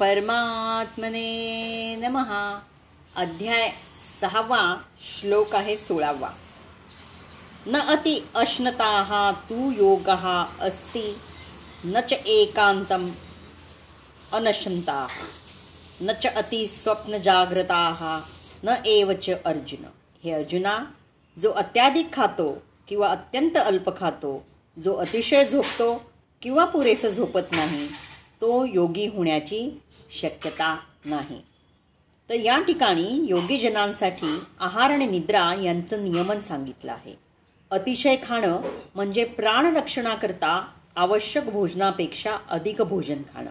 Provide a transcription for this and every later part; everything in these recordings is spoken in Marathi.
परमात्मने नमः. अध्याय सहावा श्लोक आहे सोळावा. न अति अश्नता तू योग अस्ति न च एकांतम अनशंता न च अति स्वप्न जागृता न एवच अर्जुन. हे अर्जुना जो अत्याधिक खातो किंवा अत्यंत अल्प खातो जो अतिशय झोपतो किंवा पुरेसं झोपत नाही तो योगी होण्याची शक्यता नाही. तर या ठिकाणी योगीजनांसाठी आहार आणि निद्रा यांचं नियमन सांगितलं आहे. अतिशय खाणं म्हणजे प्राणरक्षणाकरता आवश्यक भोजनापेक्षा अधिक भोजन खाणं.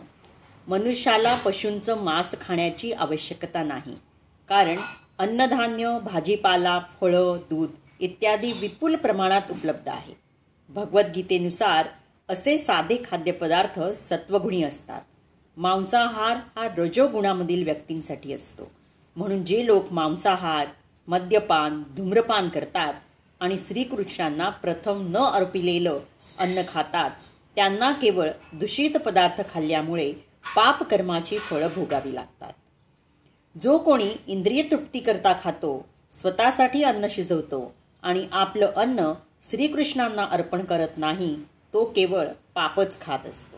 मनुष्याला पशूंचं मांस खाण्याची आवश्यकता नाही. कारण अन्नधान्य भाजीपाला फळं दूध इत्यादी विपुल प्रमाणात उपलब्ध आहे. भगवद्गीतेनुसार असे साधे खाद्यपदार्थ सत्वगुणी असतात. मांसाहार हा रजोगुणामधील व्यक्तींसाठी असतो. म्हणून जे लोक मांसाहार मद्यपान धूम्रपान करतात आणि श्रीकृष्णांना प्रथम न अर्पिलेलं अन्न खातात त्यांना केवळ दूषित पदार्थ खाल्ल्यामुळे पापकर्माची फळं भोगावी लागतात. जो कोणी इंद्रिय तृप्तीकरता खातो स्वतःसाठी अन्न शिजवतो आणि आपलं अन्न श्रीकृष्णांना अर्पण करत नाही तो केवळ पापच खात असतो.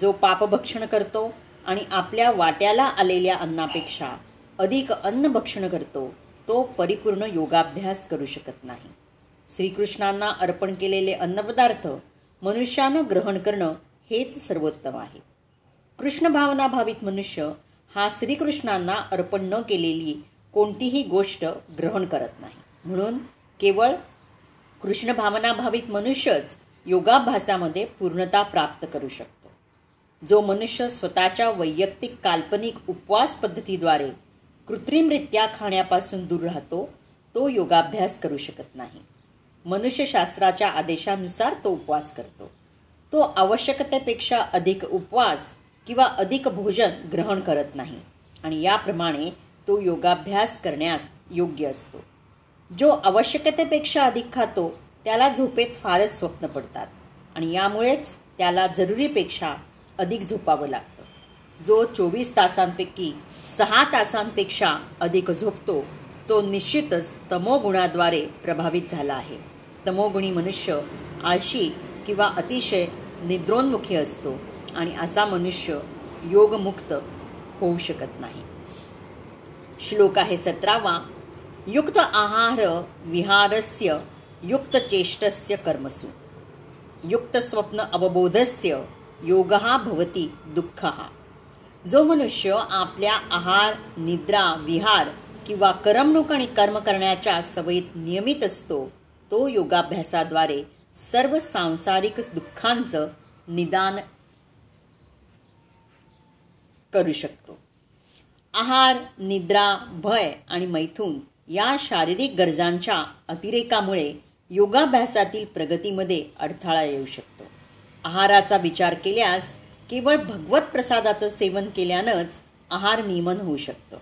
जो पापभक्षण करतो आणि आपल्या वाट्याला आलेल्या अन्नापेक्षा अधिक अन्न भक्षण करतो तो परिपूर्ण योगाभ्यास करू शकत नाही. श्रीकृष्णांना अर्पण केलेले अन्नपदार्थ मनुष्यानं ग्रहण करणं हेच सर्वोत्तम आहे. कृष्ण भावना मनुष्य हा श्रीकृष्णांना अर्पण न केलेली कोणतीही गोष्ट ग्रहण करत नाही. म्हणून केवळ कृष्ण भावना मनुष्यच योगाभ्यासामध्ये पूर्णता प्राप्त करू शकतो. जो मनुष्य स्वतःच्या वैयक्तिक काल्पनिक उपवास पद्धतीद्वारे कृत्रिमरित्या खाण्यापासून दूर राहतो तो योगाभ्यास करू शकत नाही. मनुष्यशास्त्राच्या आदेशानुसार तो उपवास करतो. तो आवश्यकतेपेक्षा अधिक उपवास किंवा अधिक भोजन ग्रहण करत नाही आणि याप्रमाणे तो योगाभ्यास करण्यास योग्य असतो. जो आवश्यकतेपेक्षा अधिक खातो त्याला झोपेत फारच स्वप्न पडतात. आणि यामुळेच त्याला जरुरीपेक्षा अधिक झोपावं लागतं. जो चोवीस तासांपैकी सहा तासांपेक्षा अधिक झोपतो तो निश्चितच तमोगुणाद्वारे प्रभावित झाला आहे. तमोगुणी मनुष्य आळशी किंवा अतिशय निद्रोन्मुखी असतो आणि असा मनुष्य योगमुक्त होऊ शकत नाही. श्लोक आहे सतरावा. युक्त आहार विहारस्य युक्त चेष्टस्य कर्मसु। युक्त स्वप्न अवबोधस्य योग भवती दुःख। जो मनुष्य आपल्या आहार निद्रा विहार किंवा करमणूक आणि कर्म करण्याच्या सवयीत नियमित असतो तो योगाभ्यासाद्वारे सर्व सांसारिक दुःखांचं निदान करू शकतो. आहार निद्रा भय आणि मैथून या शारीरिक गरजांच्या अतिरेकामुळे योगाभ्यासातील प्रगतीमध्ये अडथळा येऊ शकतो. आहाराचा विचार केल्यास केवळ भगवत प्रसादाचं सेवन केल्यानंच आहार नियमन होऊ शकतं.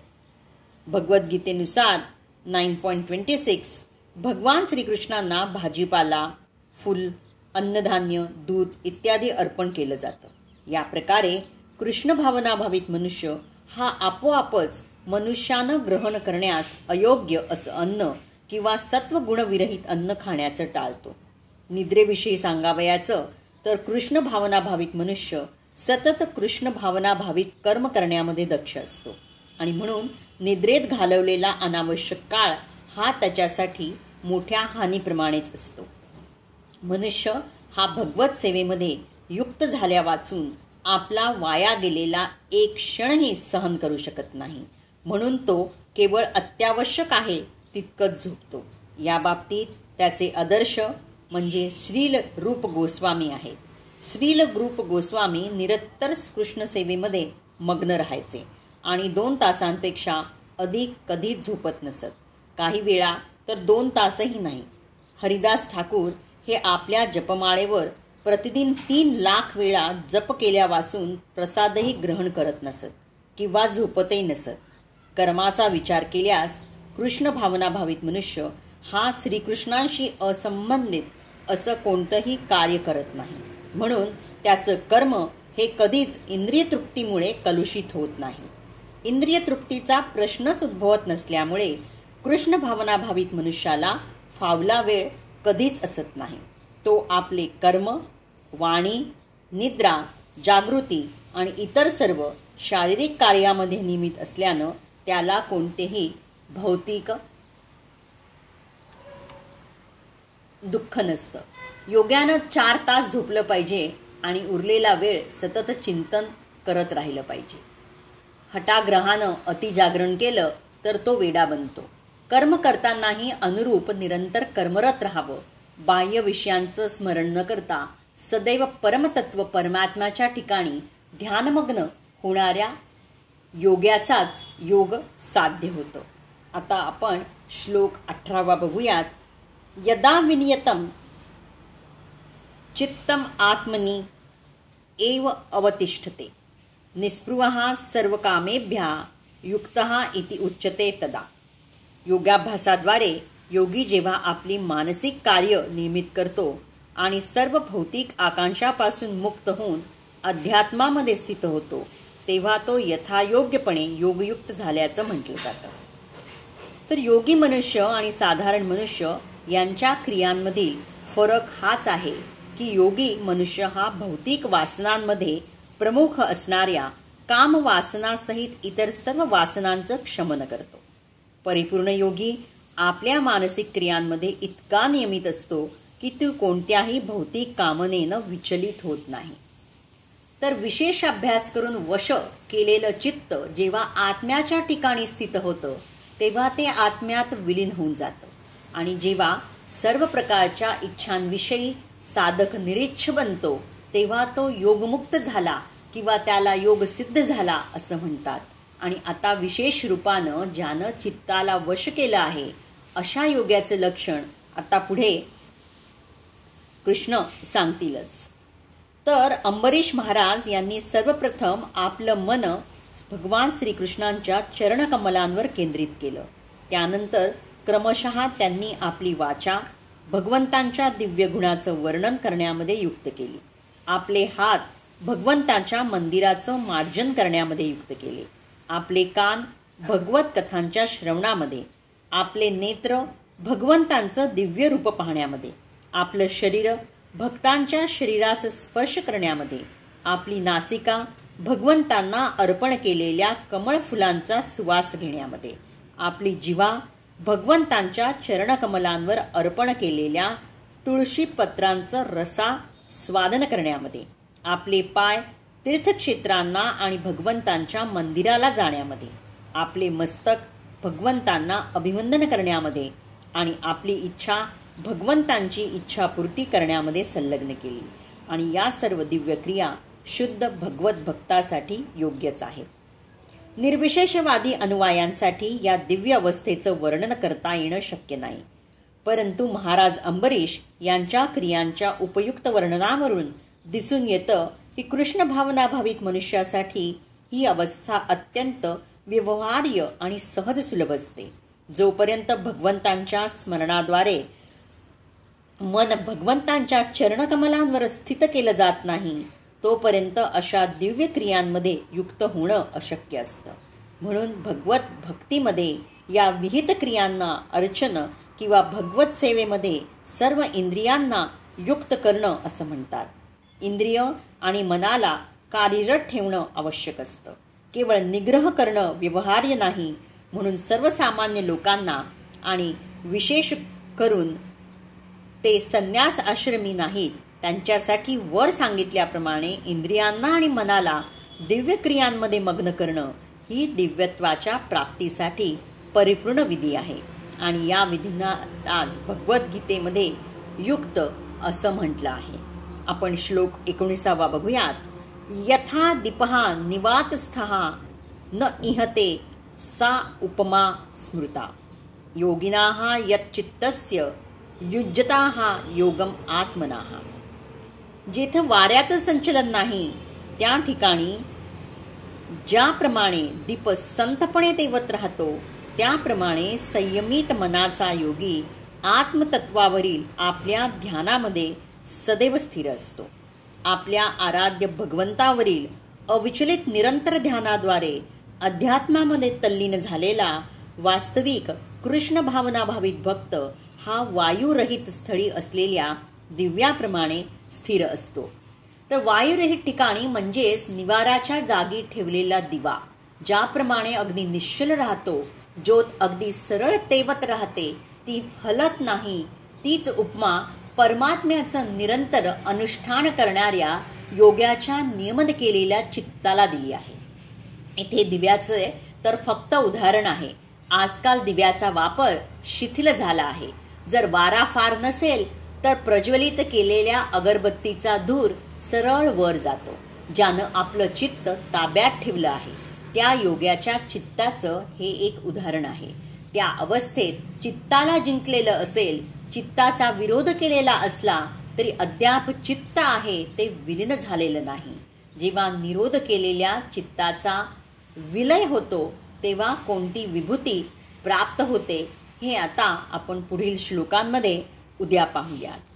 भगवद्गीतेनुसार नाईन पॉईंट ट्वेंटी सिक्स भगवान श्रीकृष्णांना भाजीपाला फुल अन्नधान्य दूध इत्यादी अर्पण केलं जातं. या प्रकारे कृष्ण भावनाभावित मनुष्य हा आपोआपच मनुष्यानं ग्रहण करण्यास अयोग्य असं अन्न किंवा सत्वगुणविरहित अन्न खाण्याचं टाळतो. निद्रेविषयी सांगावयाचं तर कृष्ण भावनाभाविक मनुष्य सतत कृष्ण भावनाभावित कर्म करण्यामध्ये दक्ष असतो. आणि म्हणून निद्रेत घालवलेला अनावश्यक काळ हा त्याच्यासाठी मोठ्या हानीप्रमाणेच असतो. मनुष्य हा भगवत सेवेमध्ये युक्त झाल्या वाचून आपला वाया गेलेला एक क्षणही सहन करू शकत नाही. म्हणून तो केवळ अत्यावश्यक आहे तितकंच झोपतो या बाबतीत त्याचे आदर्श म्हणजे श्रील रूप गोस्वामी आहेत. श्रील रूप गोस्वामी निरत्तर कृष्णसेवेमध्ये मग्न राहायचे आणि दोन तासांपेक्षा अधिक कधीच झोपत नसत. काही वेळा तर दोन तासही नाही. हरिदास ठाकूर हे आपल्या जपमाळेवर प्रतिदिन तीन लाख वेळा जप केल्यापासून प्रसादही ग्रहण करत नसत किंवा झोपतही नसत. कर्माचा विचार केल्यास कृष्ण भावनाभावित मनुष्य हा श्रीकृष्णांशी असंबंधित असं कोणतंही कार्य करत नाही. म्हणून त्याचं कर्म हे कधीच इंद्रिय तृप्तीमुळे कलुषित होत नाही. इंद्रिय तृप्तीचा प्रश्नच उद्भवत नसल्यामुळे कृष्ण भावनाभावित मनुष्याला फावला वेळ कधीच असत नाही. तो आपले कर्म वाणी निद्रा जागृती आणि इतर सर्व शारीरिक कार्यामध्ये नियमित असल्यानं त्याला कोणतेही भौतिक दुःख नसतं. योग्यानं चार तास झोपलं पाहिजे आणि उरलेला वेळ सतत चिंतन करत राहिलं पाहिजे. हटाग्रहानं अतिजागरण केलं तर तो वेडा बनतो. कर्म करतानाही अनुरूप निरंतर कर्मरत राहावं. बाह्य विषयांचं स्मरण न करता सदैव परमतत्व परमात्म्याच्या ठिकाणी ध्यानमग्न होणाऱ्या योग्याचाच योग साध्य होतो. आता आपण श्लोक अठरावा बघूयात. यदा विनियतम चित्तम आत्मनी एव अवतिष्ठते. निस्पृहा सर्व कामेभ्या युक्त इति उच्चते तदा. योगाभ्यासाद्वारे योगी जेव्हा आपली मानसिक कार्य नियमित करतो आणि सर्व भौतिक आकांक्षापासून मुक्त होऊन अध्यात्मामध्ये स्थित होतो तेव्हा तो यथायोग्यपणे योगयुक्त झाल्याचं म्हटलं जातं. तर योगी मनुष्य आणि साधारण मनुष्य यांच्या क्रियांमधील फरक हाच आहे की योगी मनुष्य हा भौतिक वासनांमध्ये प्रमुख असणाऱ्या काम वासनासहित इतर सर्व वासनांचं क्षमन करतो. परिपूर्ण योगी आपल्या मानसिक क्रियांमध्ये इतका नियमित असतो की तू कोणत्याही भौतिक कामनेनं विचलित होत नाही. तर विशेष अभ्यास करून वश केलेलं चित्त जेव्हा आत्म्याच्या ठिकाणी स्थित होतं तेव्हा ते आत्म्यात विलीन होऊन जातं. आणि जेव्हा सर्व प्रकारच्या इच्छांविषयी साधक निरीच्छ बनतो तेव्हा तो योगमुक्त झाला किंवा त्याला योग सिद्ध झाला असं म्हणतात. आणि आता विशेष रूपानं ज्यानं चित्ताला वश केलं आहे अशा योग्याचं लक्षण आता पुढे कृष्ण सांगतीलच. तर अंबरीश महाराज यांनी सर्वप्रथम आपलं मन भगवान श्रीकृष्णांच्या चरणकमलांवर केंद्रित केलं. त्यानंतर क्रमशः त्यांनी आपली वाचा भगवंतांच्या दिव्य गुणाचं वर्णन करण्यामध्ये युक्त केली. आपले हात भगवंतांच्या मंदिराचं मार्जन करण्यामध्ये युक्त केले. आपले कान भगवत कथांच्या श्रवणामध्ये आपले नेत्र भगवंतांचं दिव्य रूप पाहण्यामध्ये आपलं शरीर भक्तांच्या शरीरास स्पर्श करण्यामध्ये आपली नासिका भगवंतांना अर्पण केलेल्या कमळ फुलांचा सुवास घेण्यामध्ये आपली जिवा भगवंतांच्या चरणकमलांवर अर्पण केलेल्या तुळशी पत्रांचं रसा स्वादन करण्यामध्ये आपले पाय तीर्थक्षेत्रांना आणि भगवंतांच्या मंदिराला जाण्यामध्ये आपले मस्तक भगवंतांना अभिवंदन करण्यामध्ये आणि आपली इच्छा भगवंतांची इच्छापूर्ती करण्यामध्ये संलग्न केली. आणि या सर्व दिव्य क्रिया शुद्ध भगवत भक्तासाठी योग्यच आहे. निर्विशेषवादी अनुवायांसाठी या दिव्य अवस्थेचं वर्णन करता येणं शक्य नाही. परंतु महाराज अंबरीश यांच्या क्रियांच्या उपयुक्त वर्णनावरून दिसून येतं की कृष्ण भावनाभाविक मनुष्यासाठी ही अवस्था अत्यंत व्यवहार्य आणि सहज सुलभ असते. जोपर्यंत भगवंतांच्या स्मरणाद्वारे मन भगवंतांच्या चरणकमलांवर स्थित केलं जात नाही तोपर्यंत अशा दिव्य क्रियांमध्ये युक्त होणं अशक्य असतं. म्हणून भगवत भक्तीमध्ये या विहित क्रियांना अर्चन किंवा भगवत सेवेमध्ये सर्व इंद्रियांना युक्त करणं असं म्हणतात. इंद्रिय आणि मनाला कार्यरत ठेवणं आवश्यक असतं. केवळ निग्रह करणं व्यवहार्य नाही म्हणून सर्वसामान्य लोकांना आणि विशेष करून ते संन्यास आश्रमी नाहीत त्यांच्यासाठी वर सांगितल्याप्रमाणे इंद्रियांना आणि मनाला दिव्य क्रियांमध्ये मग्न करणं ही दिव्यत्वाच्या प्राप्तीसाठी परिपूर्ण विधी आहे. आणि या विधींना आज भगवद्गीतेमध्ये युक्त असं म्हटलं आहे. आपण श्लोक एकोणीसावा बघूयात. यथा दीपहा निवातस्थहा न इहते सा उपमा स्मृता. योगिना यच्चित्तस्य युज्यता योगम आत्मनाः. जेथं वाऱ्याचं संचलन नाही त्या ठिकाणी ज्याप्रमाणे दीप संतपणे तेवत राहतो त्याप्रमाणे संयमित मनाचा योगी आत्मतत्वावरील आपल्या ध्यानामध्ये सदैव स्थिर असतो. आपल्या आराध्य भगवंतावरील अविचलित निरंतर ध्यानाद्वारे अध्यात्मामध्ये तल्लीन झालेला वास्तविक कृष्ण भावनाभावित भक्त हा वायुरहित स्थळी असलेल्या दिव्याप्रमाणे स्थिर असतो. तर वायुरहित ठिकाणी म्हणजेच निवाराच्या जागी ठेवलेला दिवा ज्याप्रमाणे अगदी निश्चल राहतो ज्योत अगदी सरळ तेवत राहते ती हलत नाही तीच उपमा परमात्म्याचं निरंतर अनुष्ठान करणाऱ्या योग्याच्या नियमन केलेल्या चित्ताला दिली आहे. इथे दिव्याचे तर फक्त उदाहरण आहे. आजकाल दिव्याचा वापर शिथिल झाला आहे. जर वारा फार नसेल तर प्रज्वलित केलेल्या अगरबत्तीचा धूर सरळ वर जातो ज्यानं आपलं चित्त ताब्यात ठेवलं आहे. त्या योग्याच्या चित्ताचं हे एक उदाहरण आहे. त्या अवस्थेत चित्ताला जिंकलेलं असेल चित्ताचा विरोध केलेला असला तरी अद्याप चित्त आहे ते विलीन झालेलं नाही. जेव्हा निरोध केलेल्या चित्ताचा विलय होतो तेव्हा कोणती विभूती प्राप्त होते हे आता आपण पुढील श्लोकांमध्ये उद्या पाहूयात.